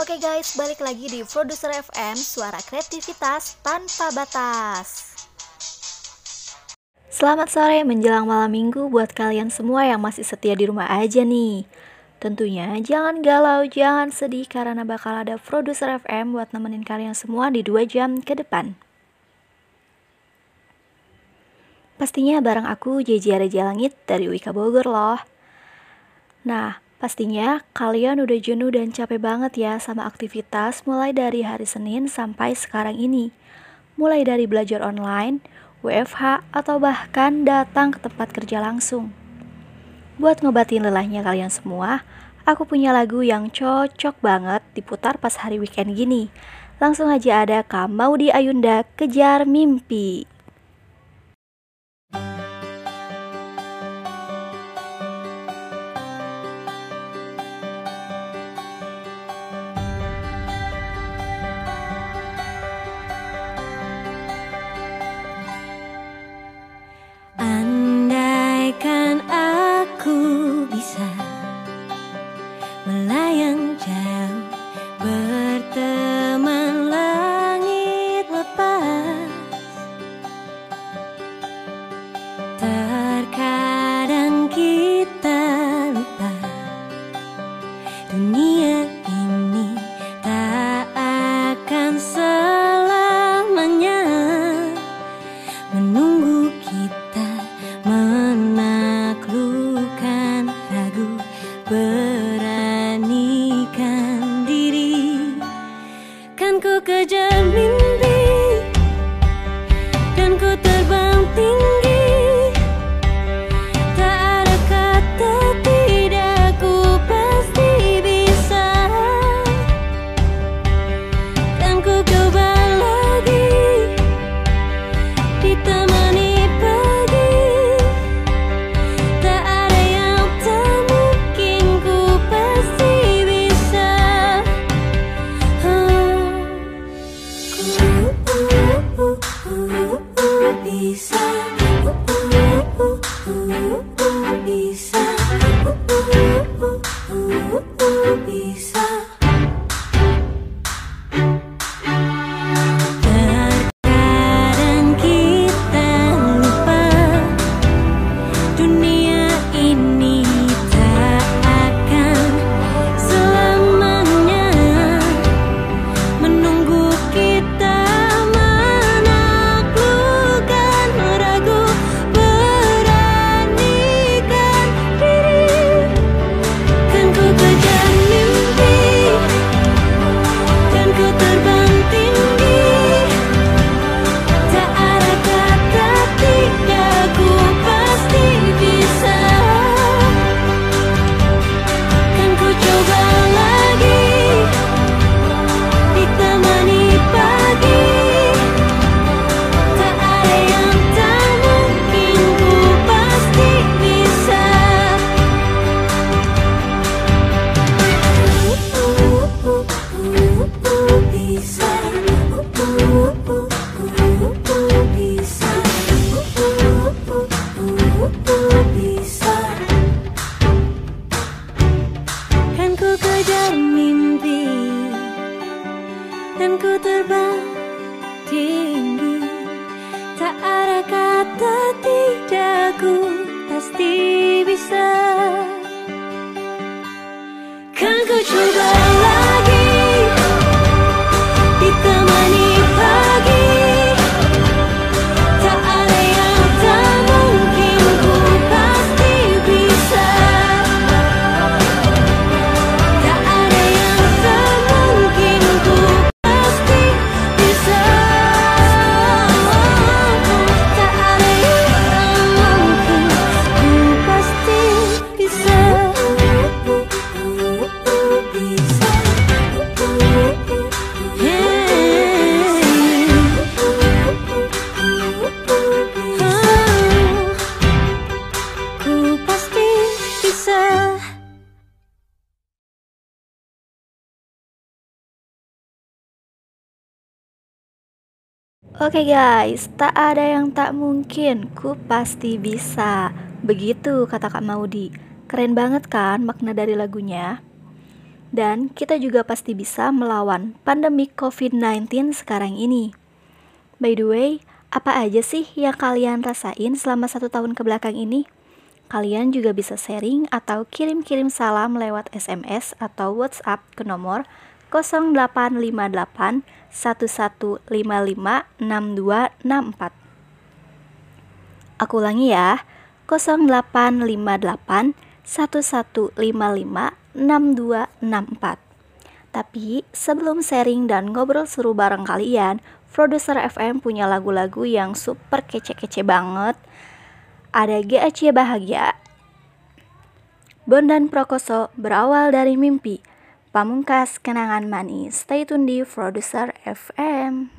Oke guys, balik lagi di Produser FM, suara kreativitas tanpa batas. Selamat sore menjelang malam minggu buat kalian semua yang masih setia di rumah aja nih. Tentunya jangan galau, jangan sedih karena bakal ada Produser FM buat nemenin kalian semua di 2 jam ke depan. Pastinya bareng aku JJ Reja Langit dari Wika Bogor loh. Nah, Pastinya kalian udah jenuh dan capek banget ya sama aktivitas mulai dari hari Senin sampai sekarang ini. Mulai dari belajar online, WFH, atau bahkan datang ke tempat kerja langsung. Buat ngobatin lelahnya kalian semua, aku punya lagu yang cocok banget diputar pas hari weekend gini. Langsung aja ada Kamaudi Ayunda Kejar Mimpi. Oke okay guys, tak ada yang tak mungkin, ku pasti bisa. Begitu kata Kak Maudi. Keren banget kan makna dari lagunya? Dan kita juga pasti bisa melawan pandemi COVID-19 sekarang ini. By the way, apa aja sih yang kalian rasain selama satu tahun ke belakang ini? Kalian juga bisa sharing atau kirim-kirim salam lewat SMS atau WhatsApp ke nomor 0858 1155 6264. Aku ulangi ya, 0858 1155 6264. Tapi sebelum sharing dan ngobrol seru bareng kalian, produser FM punya lagu-lagu yang super kece-kece banget. Ada GAC Bahagia, Bondan Prokoso berawal dari mimpi, Pamungkas Kenangan Manis. Stay tune di Produser FM.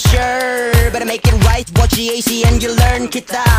sure. Better make it right, watch the ACN, you learn. Kita.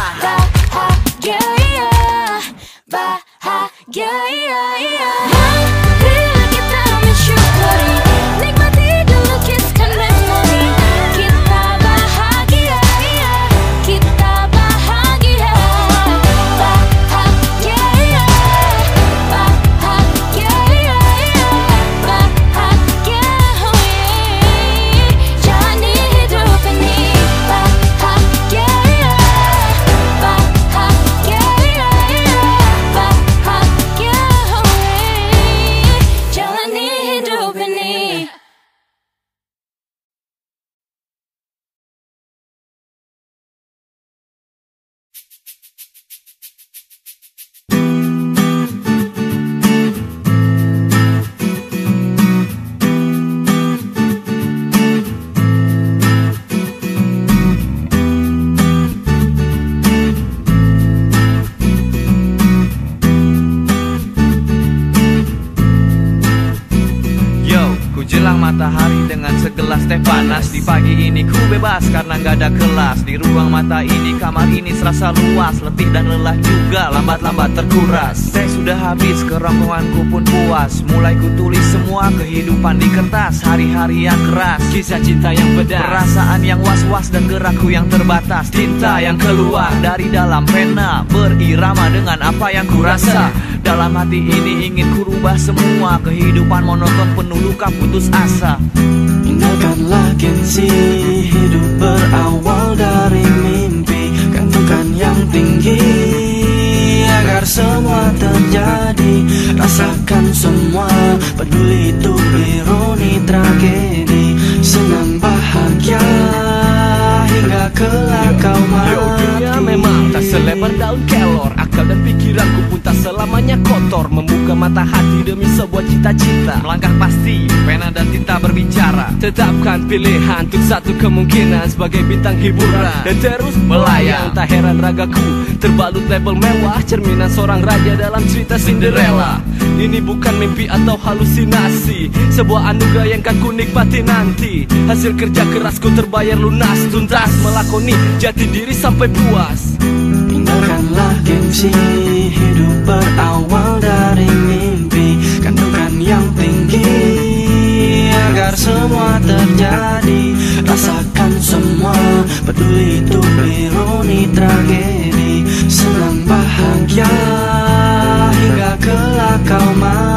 Ini ku bebas karena gak ada kelas. Di ruang mata ini kamar ini serasa luas. Letih dan lelah juga lambat-lambat terkuras. Teh sudah habis kerongkonganku pun puas. Mulai ku tulis semua kehidupan di kertas. Hari-hari yang keras Kisah cinta yang pedas. Perasaan yang was-was dan gerakku yang terbatas. Tinta yang keluar dari dalam pena. Berirama dengan apa yang ku rasa Dalam hati ini ingin ku rubah semua. Kehidupan monoton penuh luka putus asa Tinggalkanlah gengsi Hidup berawal dari mimpi Gantungkan yang tinggi. Agar semua terjadi Rasakan semua. Peduli itu ironi tragedi. Senang bahagia Hingga kelak kau mati selebar daun kelor Akal dan pikiranku pun tak selamanya kotor Membuka mata hati demi sebuah cita-cita. Melangkah pasti, pena dan tinta berbicara. Tetapkan pilihan untuk satu kemungkinan Sebagai bintang hiburan. Dan terus melayang Tak heran ragaku. Terbalut label mewah Cerminan seorang raja dalam cerita Cinderella. Ini bukan mimpi atau halusinasi. Sebuah anugerah yang kan ku nikmati nanti. Hasil kerja kerasku terbayar lunas Tuntas. Melakoni jati diri sampai puas Gengsi Hidup berawal dari mimpi. Kandungkan yang tinggi Agar semua terjadi. Rasakan semua Peduli itu ironi tragedi. Senang bahagia Hingga kelak kau mati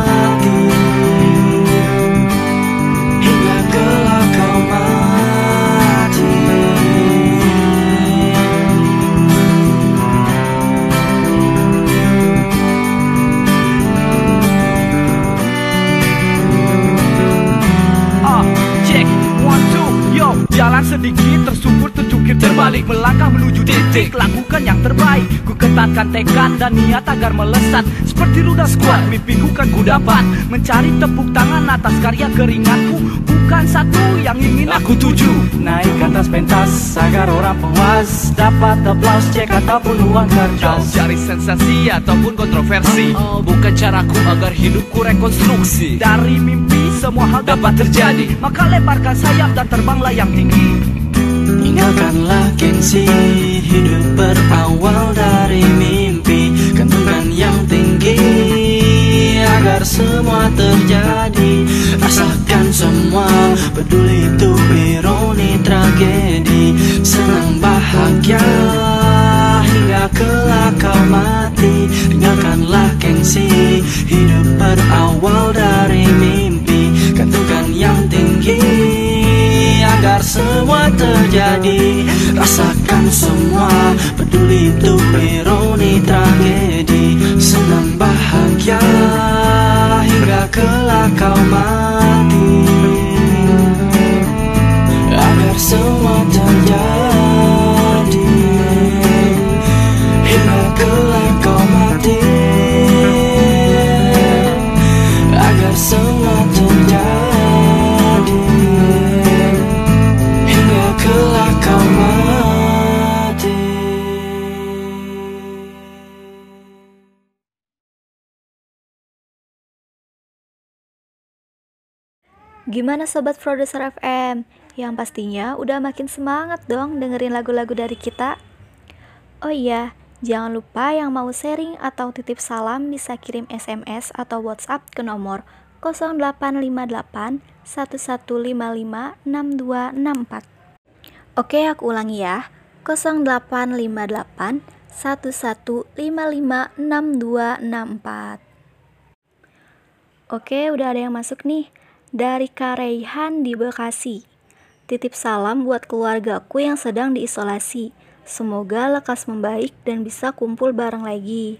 terbalik Melangkah menuju titik, lakukan yang terbaik. Ku ketatkan tekad dan niat agar melesat. Seperti ludah squad, mimpiku kan ku dapat. Mencari tepuk tangan atas karya keringatku. Bukan satu yang ingin aku tuju. Naik ke atas pentas agar orang puas. Dapat aplaus cek ataupun uang kertas. Cari sensasi ataupun kontroversi. Bukan caraku agar hidupku rekonstruksi. Dari mimpi semua hal dapat terjadi. Maka lebarkan sayap dan terbanglah yang tinggi Tinggalkanlah gengsi Hidup berawal dari mimpi. Kandungan yang tinggi Agar semua terjadi. Rasakan semua Peduli itu ironi tragedi. Senang bahagia Hingga kelak kau mati. Tinggalkanlah gengsi Hidup berawal dari mimpi. Kandungan yang tinggi agar semua terjadi. Rasakan semua Peduli itu ironi tragedi. Senang bahagia Hingga kelak kau mati Gimana sobat produser FM? Yang pastinya udah makin semangat dong dengerin lagu-lagu dari kita. Oh iya, jangan lupa yang mau sharing atau titip salam bisa kirim SMS atau WhatsApp ke nomor 0858 1155 6264. Oke, aku ulangi ya. 0858 1155 6264. Oke, udah ada yang masuk nih. Dari Kareihan di Bekasi. Titip salam buat keluargaku yang sedang diisolasi. Semoga lekas membaik dan bisa kumpul bareng lagi.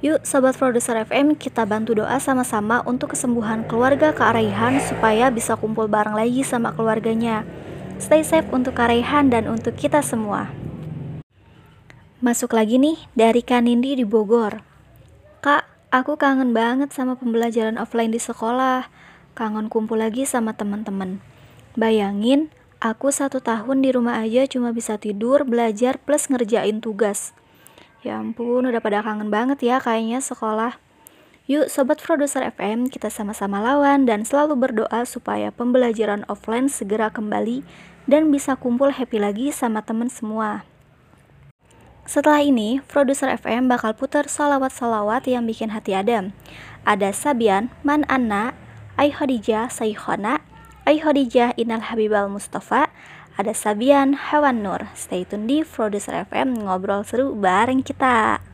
Yuk sobat produser FM kita bantu doa sama-sama untuk kesembuhan keluarga Kak Raihan supaya bisa kumpul bareng lagi sama keluarganya. Stay safe untuk Kak Raihan dan untuk kita semua. Masuk lagi nih dari Kanindi di Bogor. Kak, aku kangen banget sama pembelajaran offline di sekolah. Kangen kumpul lagi sama teman-teman. Bayangin, aku satu tahun di rumah aja cuma bisa tidur, belajar, plus ngerjain tugas. Ya ampun, udah pada kangen banget ya kayaknya sekolah. Yuk Sobat Produser FM, kita sama-sama lawan dan selalu berdoa supaya pembelajaran offline segera kembali dan bisa kumpul happy lagi sama temen semua. Setelah ini, Produser FM bakal putar salawat-salawat yang bikin hati adem. Ada Sabian, Man Anna, Ay Khadijah, Saykhona, Ay Khadijah, Inal Habibal Mustafa, ada Sabian, Hawan Nur. Stay tune di Produser FM ngobrol seru bareng kita.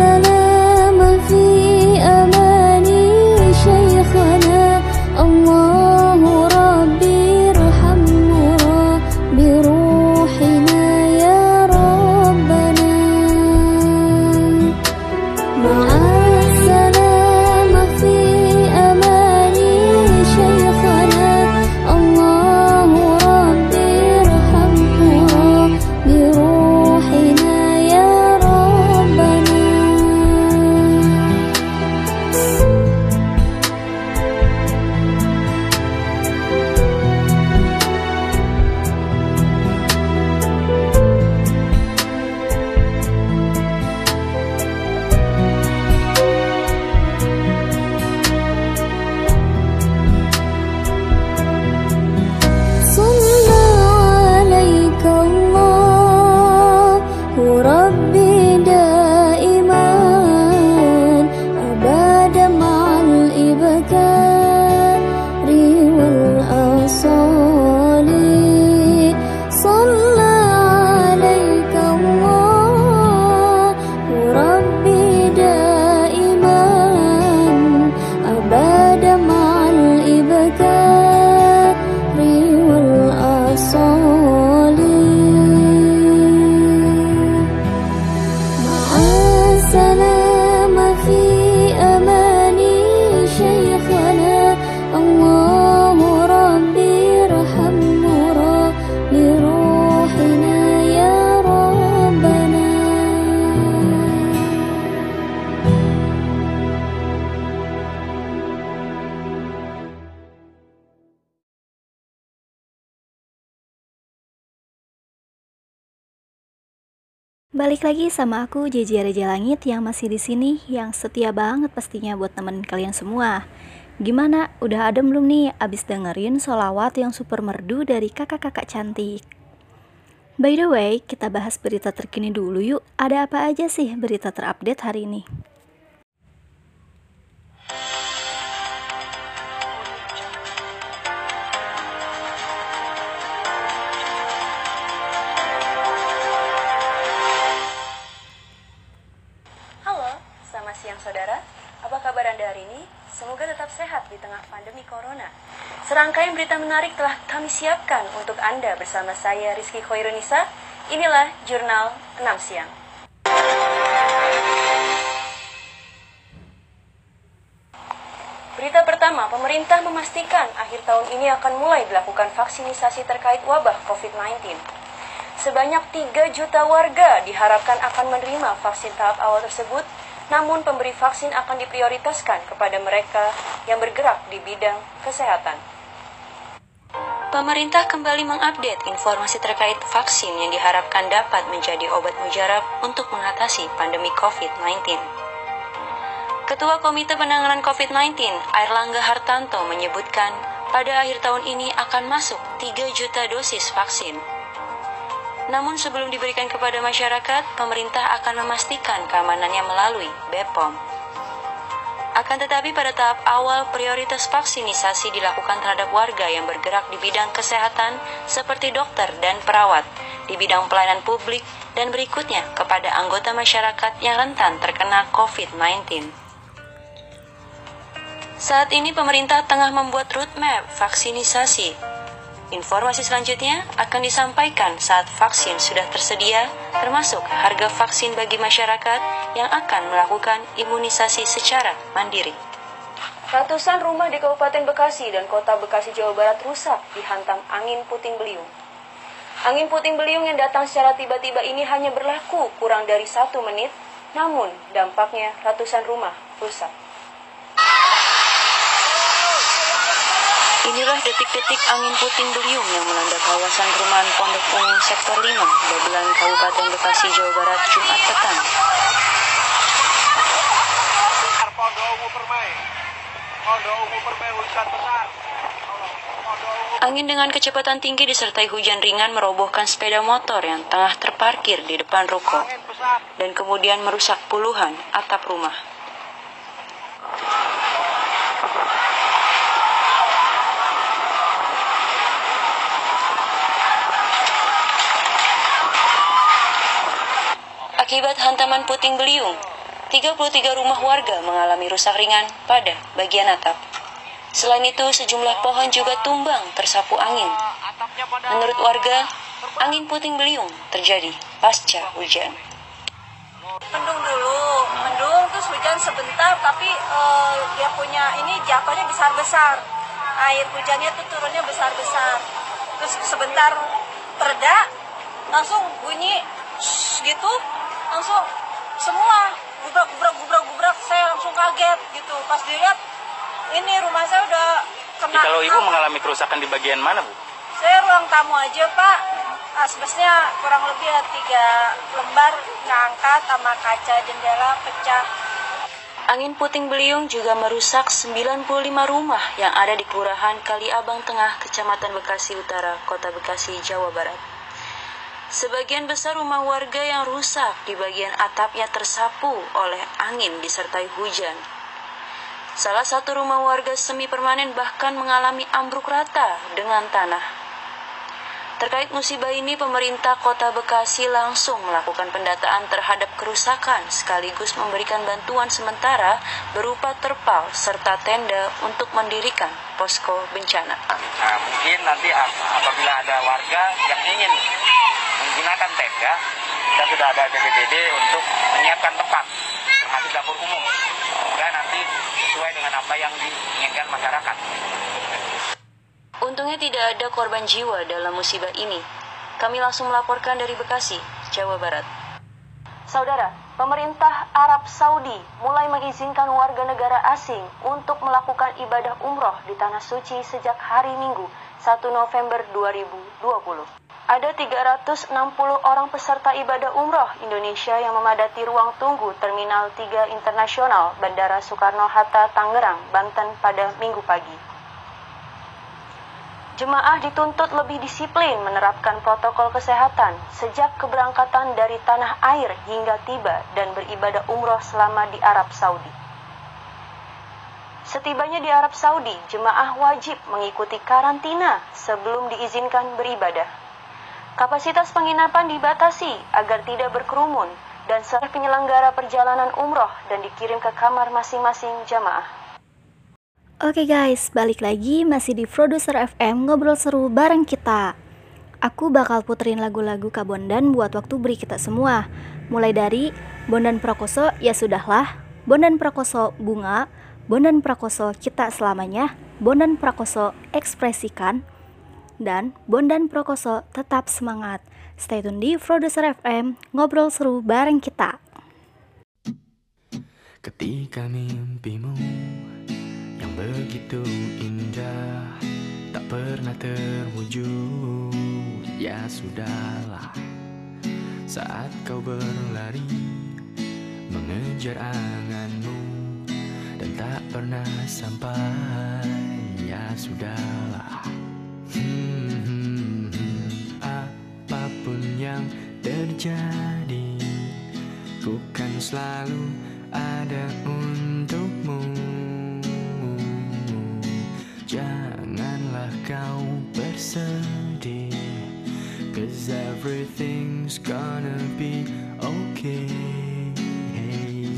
the Balik lagi sama aku JJ Reja Langit yang masih di sini yang setia banget pastinya buat temen kalian semua. Gimana? Udah adem belum nih abis dengerin solawat yang super merdu dari kakak-kakak cantik? By the way, kita bahas berita terkini dulu yuk. Ada apa aja sih berita terupdate hari ini? Semoga tetap sehat di tengah pandemi corona. Serangkaian berita menarik telah kami siapkan untuk Anda bersama saya Rizky Khairunisa. Inilah Jurnal 6 Siang. Berita pertama, pemerintah memastikan akhir tahun ini akan mulai dilakukan vaksinisasi terkait wabah COVID-19. Sebanyak 3 juta warga diharapkan akan menerima vaksin tahap awal tersebut namun pemberi vaksin akan diprioritaskan kepada mereka yang bergerak di bidang kesehatan. Pemerintah kembali mengupdate informasi terkait vaksin yang diharapkan dapat menjadi obat mujarab untuk mengatasi pandemi COVID-19. Ketua Komite Penanganan COVID-19, Airlangga Hartanto menyebutkan pada akhir tahun ini akan masuk 3 juta dosis vaksin namun sebelum diberikan kepada masyarakat, pemerintah akan memastikan keamanannya melalui BPOM. Akan tetapi pada tahap awal prioritas vaksinisasi dilakukan terhadap warga yang bergerak di bidang kesehatan seperti dokter dan perawat, di bidang pelayanan publik, dan berikutnya kepada anggota masyarakat yang rentan terkena COVID-19. Saat ini pemerintah tengah membuat roadmap vaksinisasi Informasi selanjutnya akan disampaikan saat vaksin sudah tersedia, termasuk harga vaksin bagi masyarakat yang akan melakukan imunisasi secara mandiri. Ratusan rumah di Kabupaten Bekasi dan Kota Bekasi, Jawa Barat rusak dihantam angin puting beliung. Angin puting beliung yang datang secara tiba-tiba ini hanya berlaku kurang dari satu menit, namun dampaknya ratusan rumah rusak. Inilah detik-detik angin puting beliung yang melanda kawasan perumahan Pondok Ungu Sektor 5, Babelan, Kabupaten Bekasi, Jawa Barat, Jumat petang. Angin dengan kecepatan tinggi disertai hujan ringan merobohkan sepeda motor yang tengah terparkir di depan ruko dan kemudian merusak puluhan atap rumah. Akibat hantaman puting beliung, 33 rumah warga mengalami rusak ringan pada bagian atap. Selain itu, sejumlah pohon juga tumbang tersapu angin. Menurut warga, angin puting beliung terjadi pasca hujan. Mendung dulu, mendung terus hujan sebentar, tapi uh, dia punya ini jatuhnya besar-besar. Air hujannya tuh turunnya besar-besar. Terus sebentar tereda, langsung bunyi gitu, langsung semua gubrak gubrak gubrak gubrak saya langsung kaget gitu. Pas dilihat ini rumah saya udah kena kalau ibu mengalami kerusakan di bagian mana bu? Saya ruang tamu aja pak. Asbesnya kurang lebih ya tiga lembar ngangkat sama kaca jendela pecah. Angin puting beliung juga merusak 95 rumah yang ada di Kelurahan Kaliabang Tengah, Kecamatan Bekasi Utara, Kota Bekasi, Jawa Barat. Sebagian besar rumah warga yang rusak di bagian atapnya tersapu oleh angin disertai hujan. Salah satu rumah warga semi permanen bahkan mengalami ambruk rata dengan tanah. Terkait musibah ini, pemerintah Kota Bekasi langsung melakukan pendataan terhadap kerusakan sekaligus memberikan bantuan sementara berupa terpal serta tenda untuk mendirikan posko bencana. Nah, mungkin nanti apabila ada warga yang ingin menggunakan tenda kita sudah ada BPBD untuk menyiapkan tempat termasuk dapur umum semoga nanti sesuai dengan apa yang diinginkan masyarakat Untungnya tidak ada korban jiwa dalam musibah ini. Kami langsung melaporkan dari Bekasi, Jawa Barat. Saudara, pemerintah Arab Saudi mulai mengizinkan warga negara asing untuk melakukan ibadah umroh di Tanah Suci sejak hari Minggu, 1 November 2020. Ada 360 orang peserta ibadah umroh Indonesia yang memadati ruang tunggu Terminal 3 Internasional Bandara Soekarno-Hatta, Tangerang, Banten pada minggu pagi. Jemaah dituntut lebih disiplin menerapkan protokol kesehatan sejak keberangkatan dari tanah air hingga tiba dan beribadah umroh selama di Arab Saudi. Setibanya di Arab Saudi, jemaah wajib mengikuti karantina sebelum diizinkan beribadah. Kapasitas penginapan dibatasi agar tidak berkerumun dan setelah penyelenggara perjalanan umroh dan dikirim ke kamar masing-masing jamaah. Oke guys, balik lagi masih di Producer FM ngobrol seru bareng kita. Aku bakal puterin lagu-lagu Kak Bondan buat waktu beri kita semua. Mulai dari Bondan Prakoso, ya sudahlah, Bondan Prakoso Bunga, Bondan Prakoso Kita Selamanya, Bondan Prakoso Ekspresikan, dan Bondan Prakoso Tetap Semangat. Stay tune di Producer FM, ngobrol seru bareng kita. Ketika mimpimu yang begitu indah tak pernah terwujud, ya sudahlah. Saat kau berlari mengejar anganmu dan tak pernah sampai, ya sudahlah. Hmm, hmm, hmm. Apa pun yang terjadi, ku kan selalu ada untukmu. Bersedih, cause everything's gonna be okay.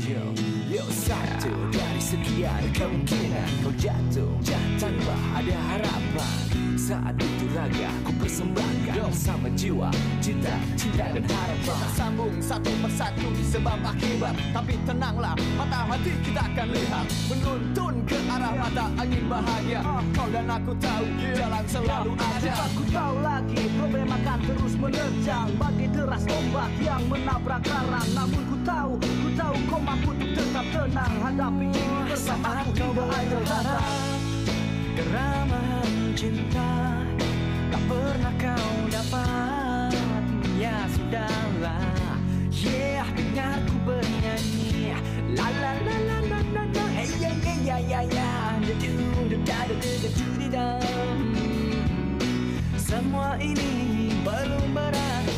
Yo, yo satu dari sekian kemungkinan kau jatuh tanpa ada harapan. Saat itu raga ku persembahkan sama jiwa, cinta, cinta dan harapan. Kita sambung satu persatu sebab akibat. Tapi tenanglah, mata hati kita akan lihat. Menuntun ke arah mata angin bahagia. Kau dan aku tahu, jalan selalu ada. Aku tahu lagi problem akan terus menerjang Bagi deras ombak yang menabrak karang Namun ku tahu, ku tahu kau mampu untuk tetap tenang. Hadapi ini bersama aku tidak ada harap Keramahan cinta tak pernah kau dapat. Ya sudahlah. Yeah, dengar ku bernyanyi. La la la la la la la. Hey ya ya ya ya ya Da du da da da da da da Semua ini belum berakhir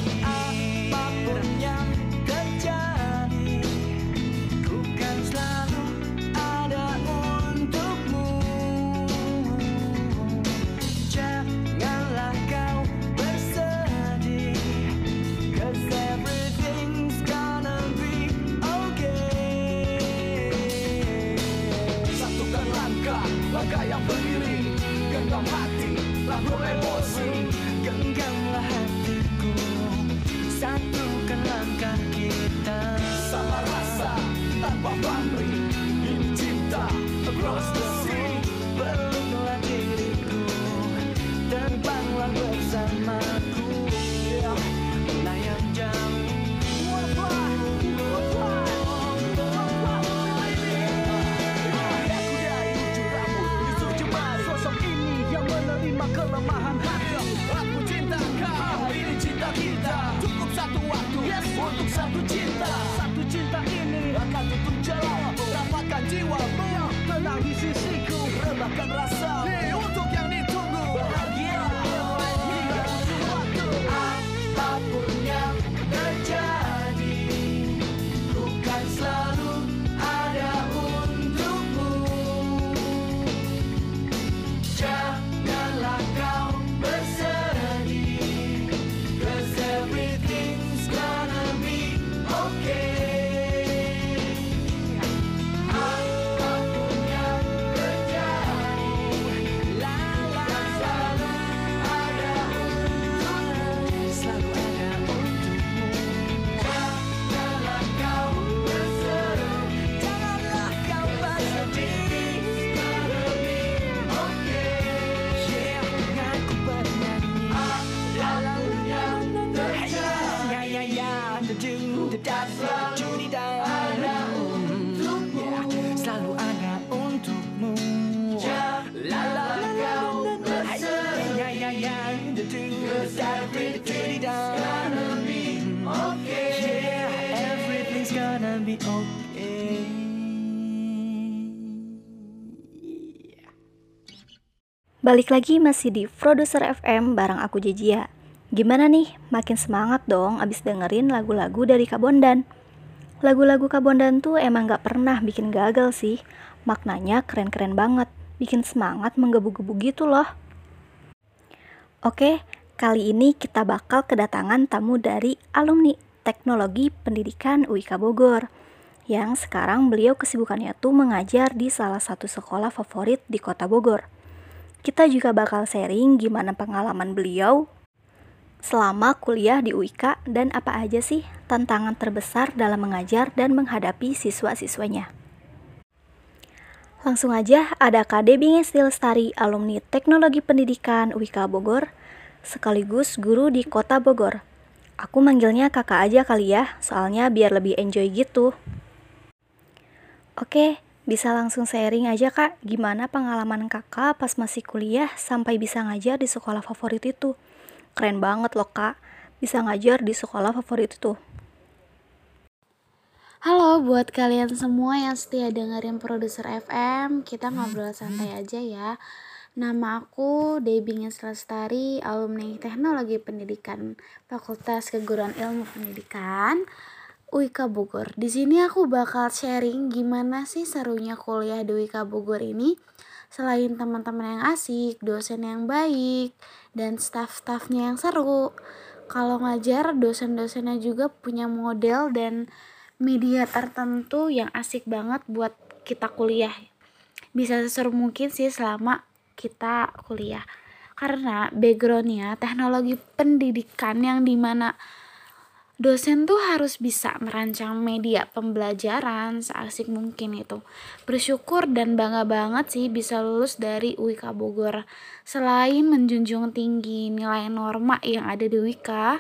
satu cinta Satu cinta ini Balik lagi masih di Producer FM bareng aku Jejia. Gimana nih? Makin semangat dong abis dengerin lagu-lagu dari Kak Bondan. Lagu-lagu Kak Bondan tuh emang gak pernah bikin gagal sih. Maknanya keren-keren banget. Bikin semangat menggebu-gebu gitu loh. Oke, kali ini kita bakal kedatangan tamu dari alumni Teknologi Pendidikan UIK Bogor. Yang sekarang beliau kesibukannya tuh mengajar di salah satu sekolah favorit di kota Bogor. Kita juga bakal sharing gimana pengalaman beliau selama kuliah di UIK dan apa aja sih tantangan terbesar dalam mengajar dan menghadapi siswa-siswanya. Langsung aja ada Kak Debbie Ngesti Lestari, alumni Teknologi Pendidikan UIK Bogor, sekaligus guru di kota Bogor. Aku manggilnya kakak aja kali ya, soalnya biar lebih enjoy gitu. Oke, bisa langsung sharing aja kak, gimana pengalaman kakak pas masih kuliah sampai bisa ngajar di sekolah favorit itu. Keren banget loh kak, bisa ngajar di sekolah favorit itu. Halo buat kalian semua yang setia dengerin produser FM, kita ngobrol santai aja ya. Nama aku Debbie Lestari, alumni Teknologi Pendidikan Fakultas Keguruan Ilmu Pendidikan UIK Bogor. Di sini aku bakal sharing gimana sih serunya kuliah di UIK Bogor ini. Selain teman-teman yang asik, dosen yang baik, dan staff-staffnya yang seru. Kalau ngajar, dosen-dosennya juga punya model dan media tertentu yang asik banget buat kita kuliah bisa seseru mungkin sih selama kita kuliah karena backgroundnya teknologi pendidikan yang di mana dosen tuh harus bisa merancang media pembelajaran seasik mungkin itu. Bersyukur dan bangga banget sih bisa lulus dari UIK Bogor. Selain menjunjung tinggi nilai norma yang ada di UIK,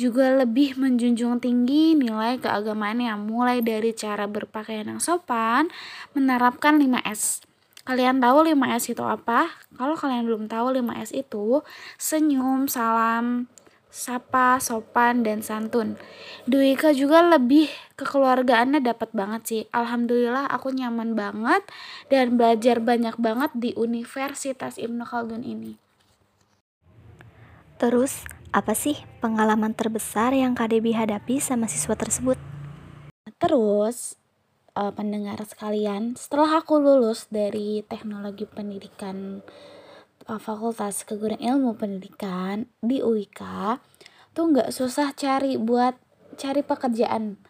juga lebih menjunjung tinggi nilai keagamaan yang mulai dari cara berpakaian yang sopan, menerapkan 5S. Kalian tahu 5S itu apa? Kalau kalian belum tahu 5S itu senyum, salam, sapa, sopan, dan santun. Duika juga lebih kekeluargaannya dapat banget sih. Alhamdulillah aku nyaman banget dan belajar banyak banget di Universitas Ibnu Khaldun ini. Terus, apa sih pengalaman terbesar yang Debbie hadapi sama siswa tersebut? Terus, uh, pendengar sekalian, setelah aku lulus dari teknologi pendidikan Fakultas Keguruan Ilmu Pendidikan di UIK, tuh nggak susah cari buat cari pekerjaan.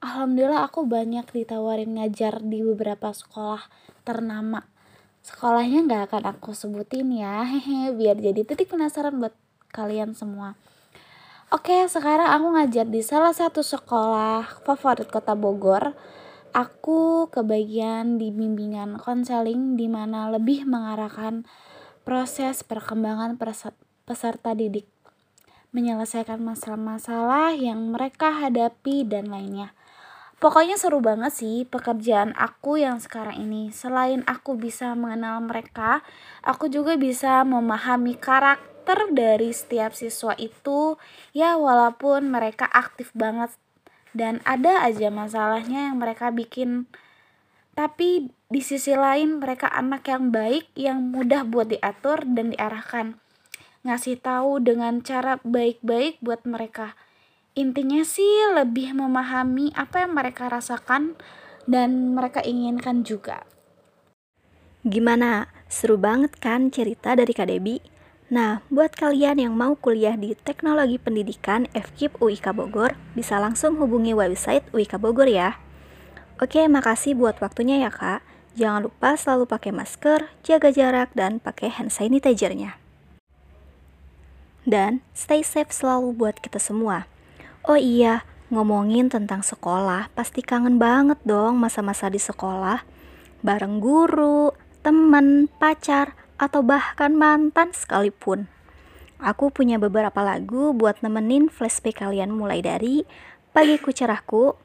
Alhamdulillah aku banyak ditawarin ngajar di beberapa sekolah ternama. Sekolahnya nggak akan aku sebutin ya, hehe, biar jadi titik penasaran buat kalian semua. Oke, sekarang aku ngajar di salah satu sekolah favorit kota Bogor. Aku kebagian di bimbingan konseling di mana lebih mengarahkan proses perkembangan peserta didik, menyelesaikan masalah-masalah yang mereka hadapi dan lainnya. Pokoknya seru banget sih pekerjaan aku yang sekarang ini. Selain aku bisa mengenal mereka, aku juga bisa memahami karakter dari setiap siswa itu. Ya walaupun mereka aktif banget dan ada aja masalahnya yang mereka bikin. Tapi di sisi lain mereka anak yang baik yang mudah buat diatur dan diarahkan. Ngasih tahu dengan cara baik-baik buat mereka intinya sih lebih memahami apa yang mereka rasakan dan mereka inginkan juga. Gimana? Seru banget kan cerita dari Kak Debi? Nah, buat kalian yang mau kuliah di Teknologi Pendidikan FKIP UIK Bogor, bisa langsung hubungi website UIK Bogor ya. Oke, makasih buat waktunya ya kak. Jangan lupa selalu pakai masker, jaga jarak, dan pakai hand sanitizer-nya. Dan stay safe selalu buat kita semua. Oh iya, ngomongin tentang sekolah, pasti kangen banget dong masa-masa di sekolah. Bareng guru, temen, pacar, atau bahkan mantan sekalipun. Aku punya beberapa lagu buat nemenin flashback kalian mulai dari Pagiku Cerahku,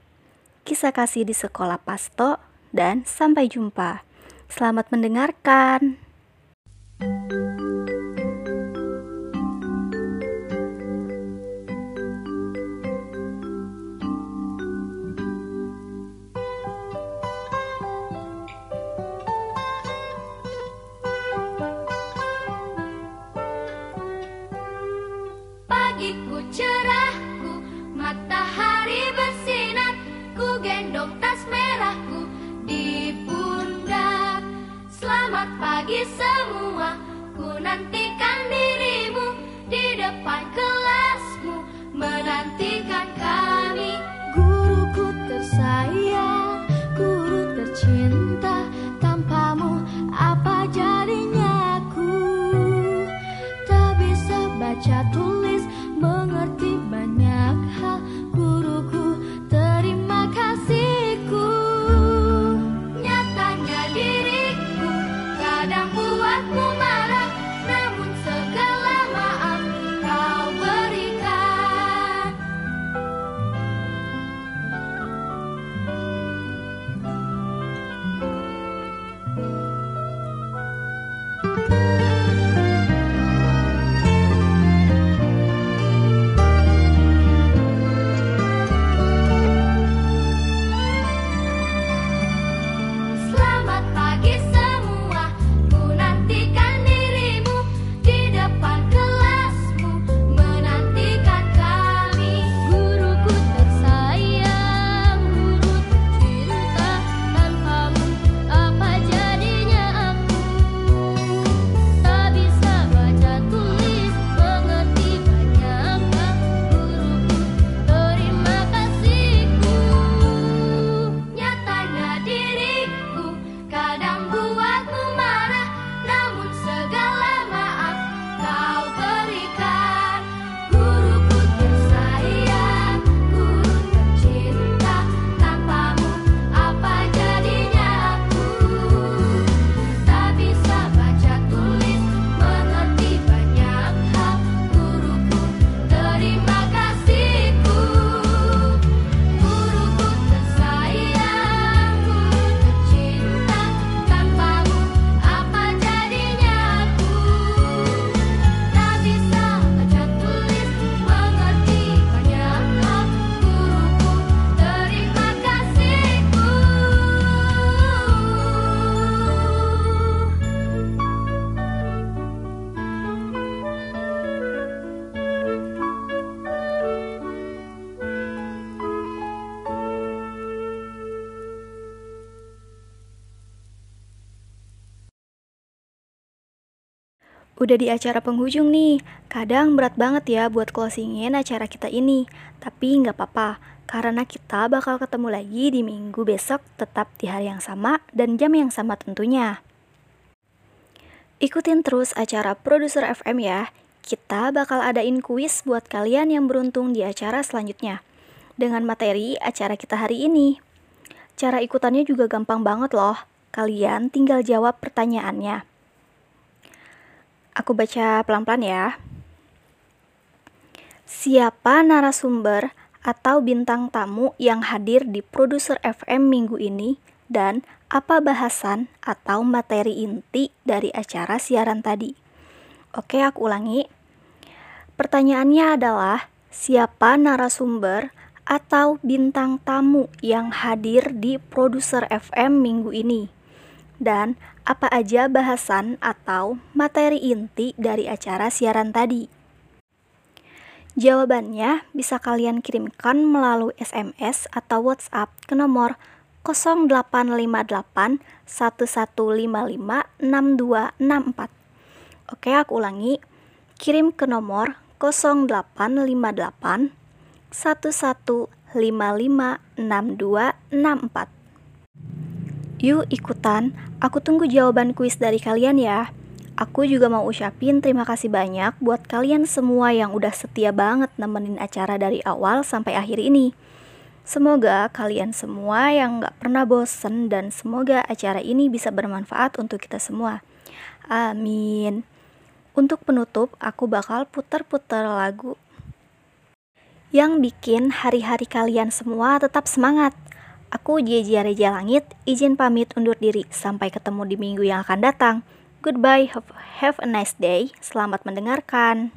Kisah Kasih di Sekolah Pasto, dan Sampai Jumpa. Selamat mendengarkan. pagiku gendong tas merahku di pundak. Selamat pagi semua Ku nantikan dirimu Di depan kelasmu Menantikan kami Udah di acara penghujung nih, kadang berat banget ya buat closingin acara kita ini. Tapi nggak apa-apa, karena kita bakal ketemu lagi di minggu besok tetap di hari yang sama dan jam yang sama tentunya. Ikutin terus acara Produser FM ya, kita bakal adain kuis buat kalian yang beruntung di acara selanjutnya. Dengan materi acara kita hari ini. Cara ikutannya juga gampang banget loh, kalian tinggal jawab pertanyaannya. Aku baca pelan-pelan ya. Siapa narasumber atau bintang tamu yang hadir di produser FM minggu ini dan apa bahasan atau materi inti dari acara siaran tadi? Oke, aku ulangi. Pertanyaannya adalah siapa narasumber atau bintang tamu yang hadir di produser FM minggu ini? Dan apa aja bahasan atau materi inti dari acara siaran tadi? Jawabannya bisa kalian kirimkan melalui SMS atau WhatsApp ke nomor 0858 1155 6264. Oke, aku ulangi. Kirim ke nomor 0858 1155 6264. Yuk ikutan, aku tunggu jawaban kuis dari kalian ya. Aku juga mau ucapin terima kasih banyak buat kalian semua yang udah setia banget nemenin acara dari awal sampai akhir ini. Semoga kalian semua yang gak pernah bosen dan semoga acara ini bisa bermanfaat untuk kita semua. Amin. Untuk penutup, aku bakal putar-putar lagu yang bikin hari-hari kalian semua tetap semangat. Aku Jeji Reja Langit, izin pamit undur diri. Sampai ketemu di minggu yang akan datang. Goodbye, have, have a nice day. Selamat mendengarkan.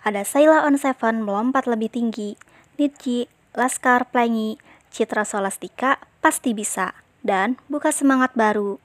Ada Saila on Seven melompat lebih tinggi. Nidji, Laskar Plangi, Citra Solastika pasti bisa. Dan buka semangat baru.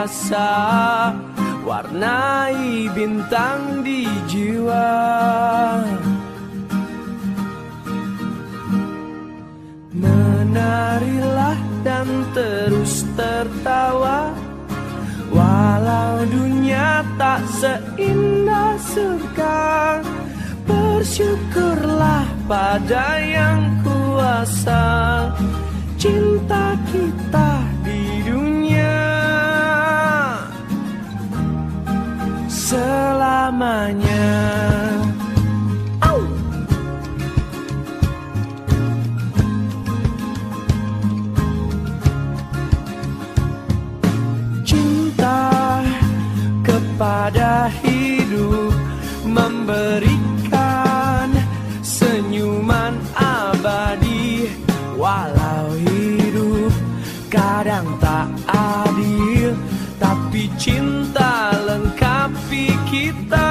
biasa warnai bintang di jiwa. Menarilah dan terus tertawa walau dunia tak seindah surga. Bersyukurlah pada yang kuasa cinta kita selamanya. Cinta kepada hidup memberikan senyuman abadi Walau hidup kadang tak adil tapi cinta kita.